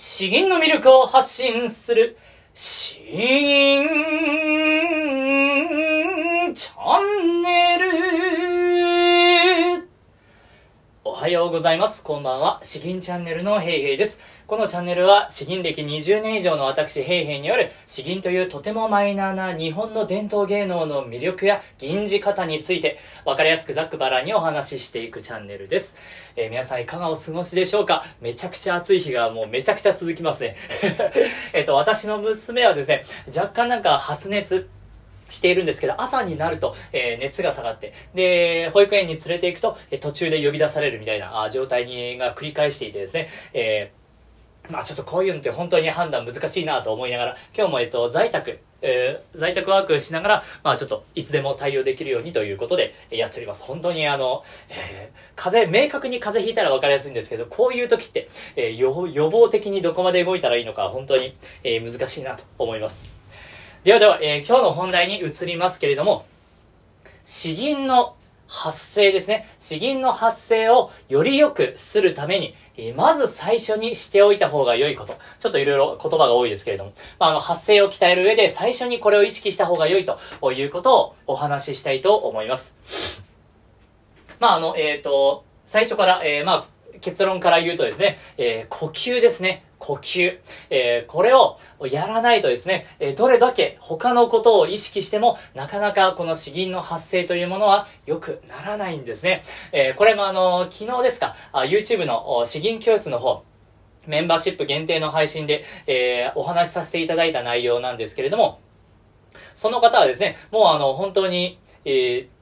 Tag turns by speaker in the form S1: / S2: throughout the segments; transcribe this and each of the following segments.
S1: 詩吟の魅力を発信する、詩吟チャンネル。はようございます。こんばんは。詩吟チャンネルのヘイヘイです。このチャンネルは詩吟歴20年以上の私ヘイヘイによる詩吟というとてもマイナーな日本の伝統芸能の魅力や吟じ方についてわかりやすくざっくばらにお話ししていくチャンネルです。えー皆さんいかがお過ごしでしょうか？めちゃくちゃ暑い日がもうめちゃくちゃ続きますね。えっと、私の娘はですね、若干なんか発熱、しているんですけど、朝になると、えー熱が下がって、で、保育園に連れて行くと、え途中で呼び出されるみたいなあ状態にが繰り返していてですね、えーまあちょっとこういうのって本当に判断難しいなと思いながら、今日もえっと、在宅、えー在宅ワークしながら、まあちょっといつでも対応できるようにということでやっております。本当にあの、えー風邪、明確に風邪ひいたら分かりやすいんですけど、こういう時って、えー予防的にどこまで動いたらいいのか、本当に、え難しいなと思います。ではでは、えー今日の本題に移りますけれども、詩吟の発声ですね。詩吟の発声をより良くするために、えーまず最初にしておいた方が良いこと。ちょっといろいろ言葉が多いですけれども、まあ、あの、発声を鍛える上で最初にこれを意識した方が良いということをお話ししたいと思います。まあ、あの、えっ、と、最初から、えーまあ、結論から言うとですね、えー呼吸ですね。呼吸。えーこれをやらないとですね、えーどれだけ他のことを意識しても、なかなかこの詩吟の発声というものは良くならないんですね。えーこれもあの、昨日ですか、あ YouTube の詩吟教室の方、メンバーシップ限定の配信で、えーお話しさせていただいた内容なんですけれども、その方はですね、もうあの、本当に、えー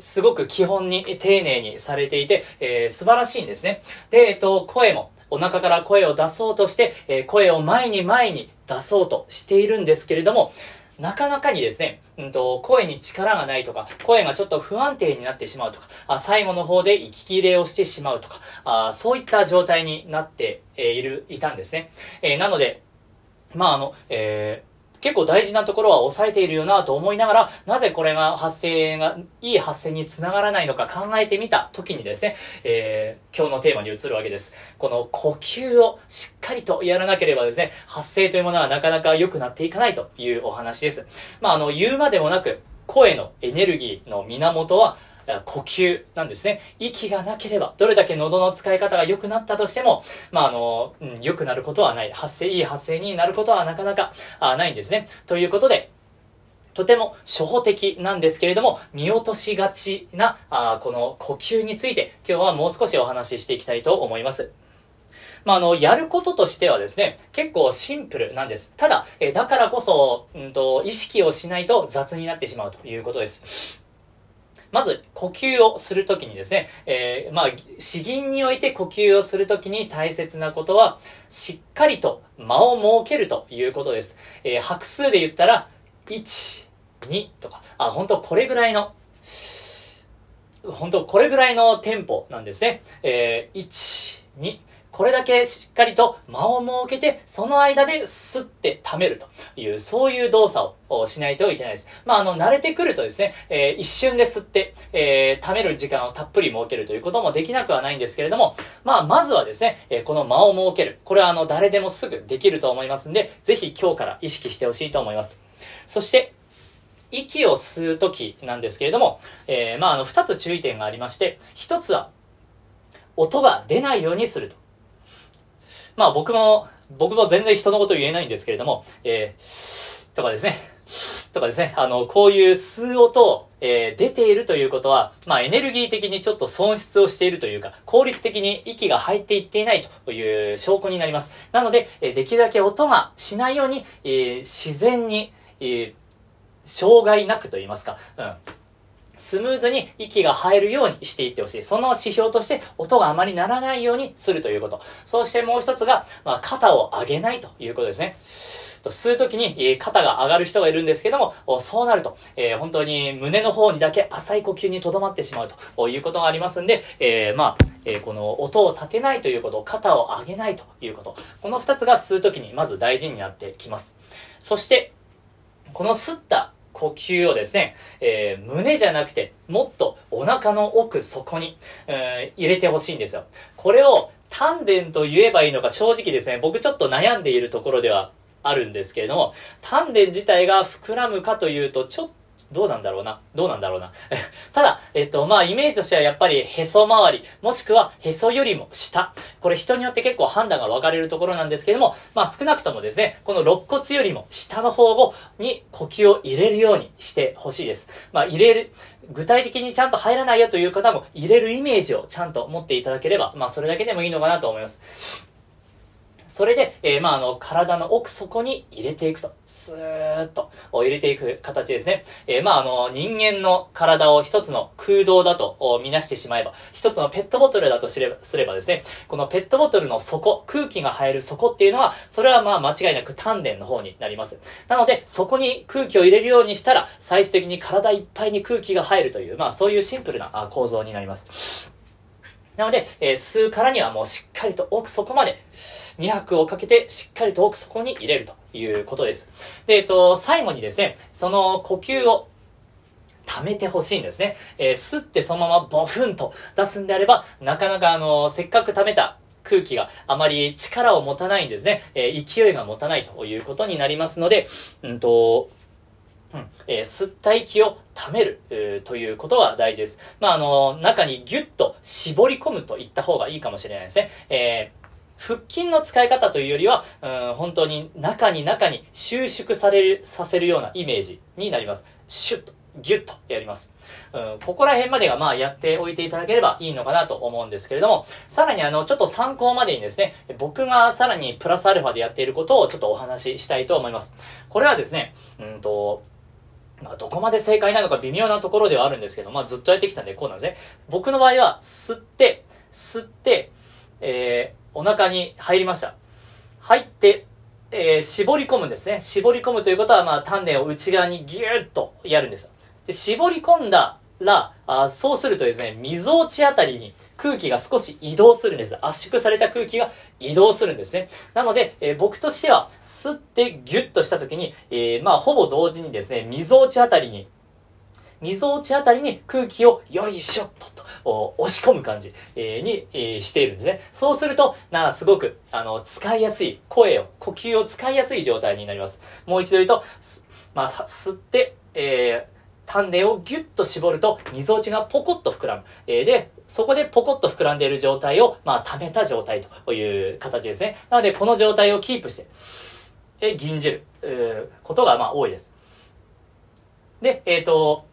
S1: すごく基本に丁寧にされていて、えー素晴らしいんですね。で、えっと、声も、お腹から声を出そうとして、え声を前に前に出そうとしているんですけれども、なかなかにですね、うんと、声に力がないとか、声がちょっと不安定になってしまうとか、あ最後の方で息切れをしてしまうとか、あそういった状態になって、えいる、いたんですね。えーなので、まああの、えー結構大事なところは抑えているよなと思いながら、なぜこれが発声が、いい発声につながらないのか考えてみた時にですね、えー今日のテーマに移るわけです。この呼吸をしっかりとやらなければですね、発声というものはなかなか良くなっていかないというお話です。まあ、あの、言うまでもなく、声のエネルギーの源は、呼吸なんですね。息がなければ、どれだけ喉の使い方が良くなったとしても、まあ、あの、うん、良くなることはない。発声、いい発声になることはなかなかないんですね。ということで、とても初歩的なんですけれども、見落としがちな、あこの呼吸について、今日はもう少しお話ししていきたいと思います。まあ、あの、やることとしてはですね、結構シンプルなんです。ただ、えだからこそ、うんと、意識をしないと雑になってしまうということです。まず、呼吸をするときにですね、えーまあ、詩吟において呼吸をするときに大切なことは、しっかりと間を設けるということです。えー拍数で言ったら、1、2とか、あ、本当これぐらいの、本当これぐらいのテンポなんですね。えー、1、2、これだけしっかりと間を設けて、その間でスッて溜めるという、そういう動作をしないといけないです。まあ、あの、慣れてくるとですね、えー一瞬で吸って、えー溜める時間をたっぷり設けるということもできなくはないんですけれども、まあ、まずはですね、えーこの間を設ける。これはあの、誰でもすぐできると思いますんで、ぜひ今日から意識してほしいと思います。そして、息を吸うときなんですけれども、えーまあ、あの、二つ注意点がありまして、一つは、音が出ないようにすると。まあ、僕も、僕も全然人のこと言えないんですけれども、えーとかですね、とかですね、あの、こういう吸う音、えー出ているということは、まあ、エネルギー的にちょっと損失をしているというか、効率的に息が入っていっていないという証拠になります。なので、えーできるだけ音がしないように、えー自然に、えー障害なくと言いますか、うん。スムーズに息が入るようにしていってほしい。その指標として音があまり鳴らないようにするということ。そしてもう一つが、まあ、肩を上げないということですね。と吸うときに、肩が上がる人がいるんですけども、そうなると、えー本当に胸の方にだけ浅い呼吸にとどまってしまうということがありますんで、えーまあ、えーこの音を立てないということ、肩を上げないということ、この二つが吸うときにまず大事になってきます。そして、この吸った呼吸をですね、えー胸じゃなくて、もっとお腹の奥底に、えー入れてほしいんですよ。これを丹田と言えばいいのか正直ですね、僕ちょっと悩んでいるところではあるんですけれども、丹田自体が膨らむかというと、ちょっとどうなんだろうな。どうなんだろうな。ただ、えっと、まあ、イメージとしてはやっぱりへそ周り、もしくはへそよりも下。これ人によって結構判断が分かれるところなんですけども、まあ、少なくともですね、この肋骨よりも下の方を、に呼吸を入れるようにしてほしいです。まあ、入れる、具体的にちゃんと入らないよという方も入れるイメージをちゃんと持っていただければ、まあ、それだけでもいいのかなと思います。それで、えー、まあ、あの、体の奥底に入れていくと。スーッと入れていく形ですね。えー、まあ、あの、人間の体を一つの空洞だとみなしてしまえば、一つのペットボトルだとすればすればですね、このペットボトルの底、空気が入る底っていうのは、それはまあ、間違いなく丹田の方になります。なので、そこに空気を入れるようにしたら、最終的に体いっぱいに空気が入るという、まあ、そういうシンプルな構造になります。なので、えー、吸うからにはもうしっかりと奥底まで、2拍をかけてしっかりと奥底に入れるということです。で、えっと、最後にですね、その呼吸を溜めてほしいんですね。えー、吸ってそのままボフンと出すんであれば、なかなかあの、せっかく溜めた空気があまり力を持たないんですね。えー、勢いが持たないということになりますので、うんと、うんえー、吸った息を溜める、えー、ということが大事です。まあ、あの、中にギュッと絞り込むと言った方がいいかもしれないですね。えー腹筋の使い方というよりは、うん、本当に中に中に収縮される、させるようなイメージになります。シュッと、ギュッとやります。うん、ここら辺までがまあやっておいていただければいいのかなと思うんですけれども、さらにあの、ちょっと参考までにですね、僕がさらにプラスアルファでやっていることをちょっとお話ししたいと思います。これはですね、うんと、まあ、どこまで正解なのか微妙なところではあるんですけど、まあ、ずっとやってきたんでこうなんですね。僕の場合は、吸って、吸って、えー、お腹に入りました。入って、えー、絞り込むんですね。絞り込むということは、まあ、丹念を内側にギューッとやるんです。で、絞り込んだら、あそうするとですね、溝落ちあたりに空気が少し移動するんです。圧縮された空気が移動するんですね。なので、えー、僕としては、吸ってギュッとした時に、えー、まあ、ほぼ同時にですね、溝落ちあたりに、溝落ちあたりに空気をよいしょっとと押し込む感じ、えー、に、えー、しているんですね。そうすると、なすごく、あの、使いやすい、声を、呼吸を使いやすい状態になります。もう一度言うと、まあ、吸って、えー、種をギュッと絞ると、みぞおちがポコッと膨らむ。えー、で、そこでポコッと膨らんでいる状態を、まあ、溜めた状態という形ですね。なので、この状態をキープして、え、銀じる、えー、ことが、まあ、多いです。で、えっ、ー、と、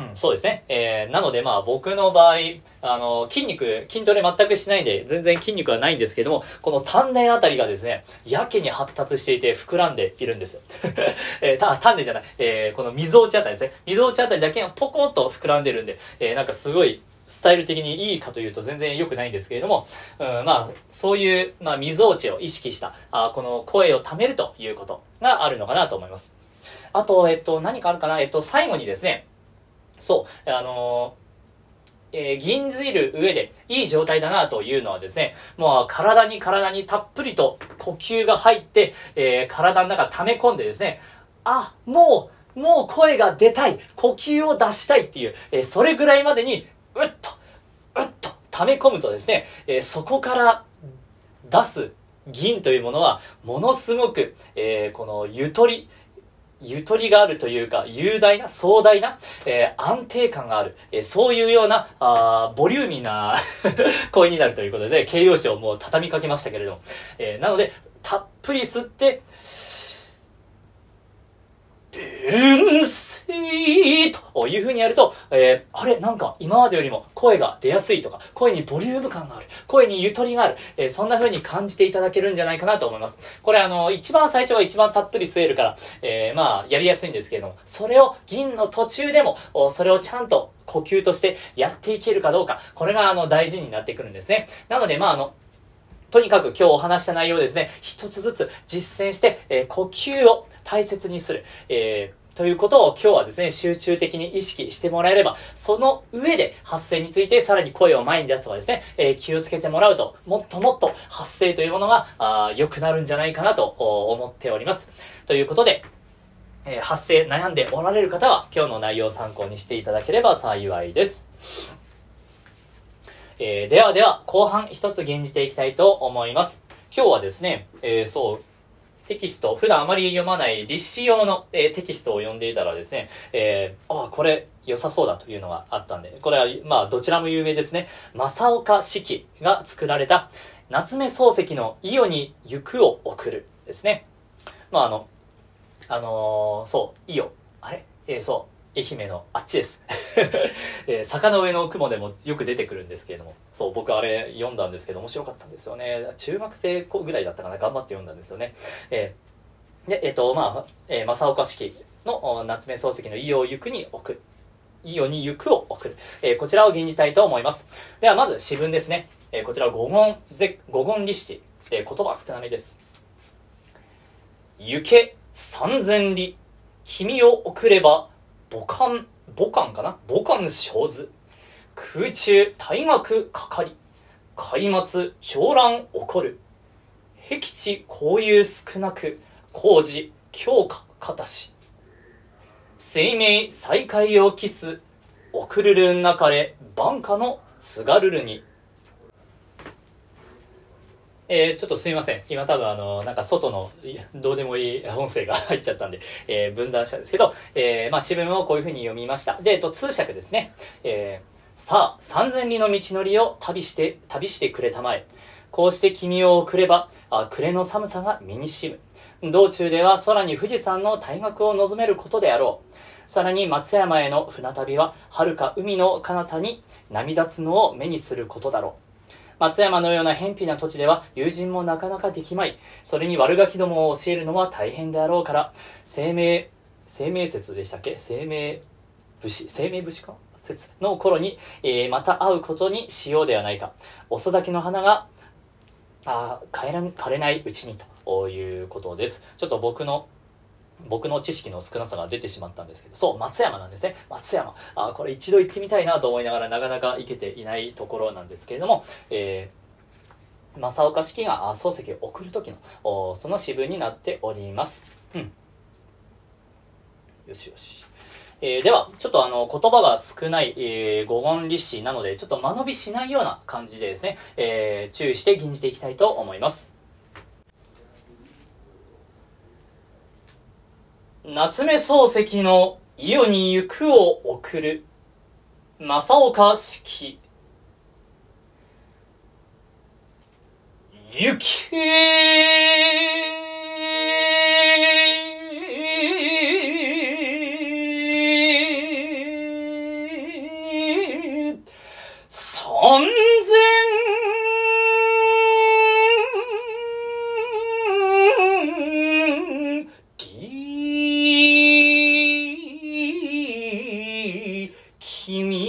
S1: うん、そうですね。えー、なのでまあ僕の場合、あの、筋肉、筋トレ全くしないんで、全然筋肉はないんですけども、この丹田あたりがですね、やけに発達していて膨らんでいるんですよ。えー、た、丹田じゃない、えー、この溝落ちあたりですね。溝落ちあたりだけがポコッと膨らんでるんで、えー、なんかすごい、スタイル的にいいかというと全然良くないんですけれども、うん、まあ、そういう、まあ、溝落ちを意識した、あこの声を貯めるということがあるのかなと思います。あと、えっと、何かあるかなえっと、最後にですね、そう、あのー、えー、銀づる上でいい状態だなというのはですね、もう体に体にたっぷりと呼吸が入って、えー、体の中溜め込んでですね、あ、もう、もう声が出たい、呼吸を出したいっていう、えー、それぐらいまでに、うっと、うっと溜め込むとですね、えー、そこから出す銀というものは、ものすごく、えー、このゆとり、ゆとりがあるというか、雄大な、壮大な、えー、安定感がある、えー、そういうような、あボリューミーな 声になるということでね、形容詞をもう畳みかけましたけれども。えー、なので、たっぷり吸って、純粋という風にやると、えー、あれなんか今までよりも声が出やすいとか、声にボリューム感がある、声にゆとりがある、えー、そんな風に感じていただけるんじゃないかなと思います。これあの、一番最初は一番たっぷり吸えるから、えー、まあ、やりやすいんですけれども、それを銀の途中でも、それをちゃんと呼吸としてやっていけるかどうか、これがあの、大事になってくるんですね。なので、まああの、とにかく今日お話した内容ですね、一つずつ実践して、えー、呼吸を大切にする。えーということを今日はですね、集中的に意識してもらえれば、その上で発声についてさらに声を前に出すとかですね、えー、気をつけてもらうと、もっともっと発声というものが、良くなるんじゃないかなと思っております。ということで、えー、発声悩んでおられる方は、今日の内容を参考にしていただければ幸いです。えー、ではでは、後半一つ吟じていきたいと思います。今日はですね、えー、そう、テキスト、普段あまり読まない立志用の、えー、テキストを読んでいたらですね、えー、ああ、これ良さそうだというのがあったんで、これは、まあ、どちらも有名ですね。正岡子規が作られた、夏目漱石の伊予に行くを送るですね。まあ、あの、あのー、そう、伊予、あれ？えー、そう、愛媛のあっちです、えー、坂の上の雲でもよく出てくるんですけれども。そう僕あれ読んだんですけど面白かったんですよね。中学生ぐらいだったかな頑張って読んだんですよね、えー、でえっ、ー、とまあ、えー、正岡式の夏目漱石の「伊予行く」に送る。伊予に行くを送る、えー、こちらを吟じたいと思います。ではまず詩文ですね、えー、こちら五言五言立志、えー、言葉少なめです。行け三千里。君を送れば母艦、母艦かな？母艦小図。空中大学かかり。開末長乱起こる。僻地交友少なく、工事強化形し。生命再会を期す。送るるんなかれ、晩夏のすがるるに。えー、ちょっとすみません。今多分あの、なんか外のどうでもいい音声が入っちゃったんで、えー、分断したんですけど、えー、まあ詩文をこういう風に読みました。で、えっと、通訳ですね。えー、さあ、三千里の道のりを旅して、旅してくれたまえ。こうして君を送れば、あ暮れの寒さが身にしむ。道中では空に富士山の大学を望めることであろう。さらに松山への船旅は、遥か海の彼方に波立つのを目にすることだろう。松山のような偏僻な土地では友人もなかなかできまい。それに悪ガキどもを教えるのは大変であろうから、生命、生命説でしたっけ？生命武士、生命武士か？説の頃に、えー、また会うことにしようではないか。遅咲きの花が、あ枯れ枯れないうちにということです。ちょっと僕の僕の知識の少なさが出てしまったんですけど、そう、松山なんですね。松山。あ、これ一度行ってみたいなと思いながらなかなか行けていないところなんですけれども、えー、正岡式が漱石を送る時の、その詩文になっております。うん。よしよし。えー、では、ちょっとあの、言葉が少ない、えー、五言立志なので、ちょっと間延びしないような感じでですね、えー、注意して吟じていきたいと思います。夏目漱石の伊予に行くを送る。正岡式君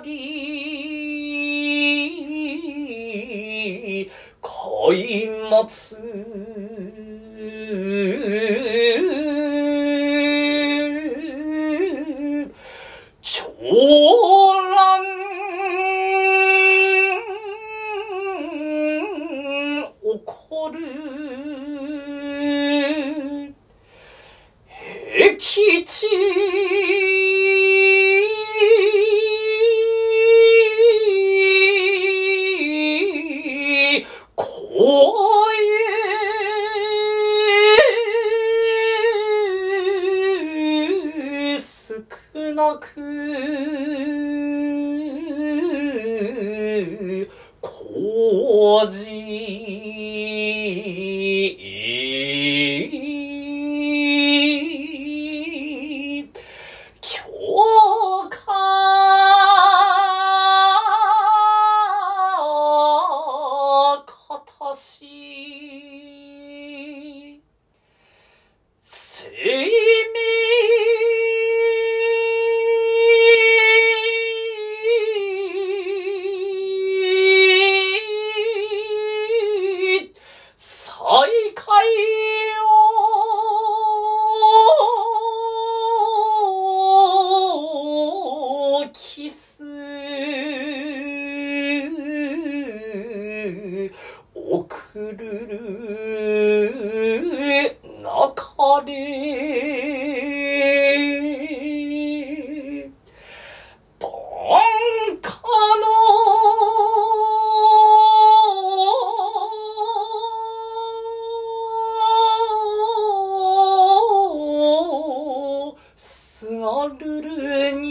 S1: 行けつすがるるに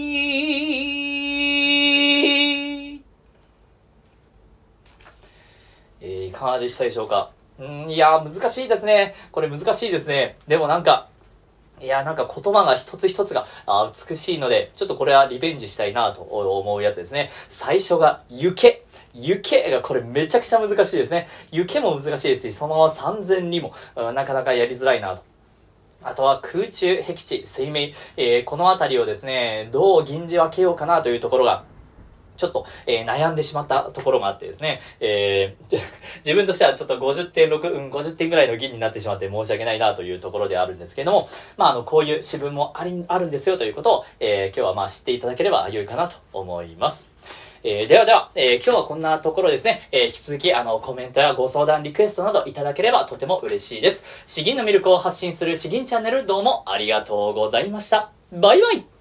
S1: えー、いかがでしたでしょうか？ん、いや、難しいですね。これ難しいですね。でもなんか、いや、なんか言葉が一つ一つがあ美しいので、ちょっとこれはリベンジしたいなと思うやつですね。最初が、行け。行けがこれめちゃくちゃ難しいですね。行けも難しいですし、そのまま三千里も、なかなかやりづらいなと。あとは空中、僻地、水面、えー、このあたりをですね、どう銀字分けようかなというところが、ちょっと、えー、悩んでしまったところがあってですね、えー、自分としてはちょっと50.6、うん、50点ぐらいの銀になってしまって申し訳ないなというところであるんですけども、まあ、あの、こういう詩文もあり、あるんですよということを、えー、今日はまあ知っていただければ良いかなと思います。えー、ではでは、えー、今日はこんなところですね、えー、引き続き、あの、コメントやご相談、リクエストなどいただければとても嬉しいです。詩吟の魅力を発信する詩吟チャンネル、どうもありがとうございました。バイバイ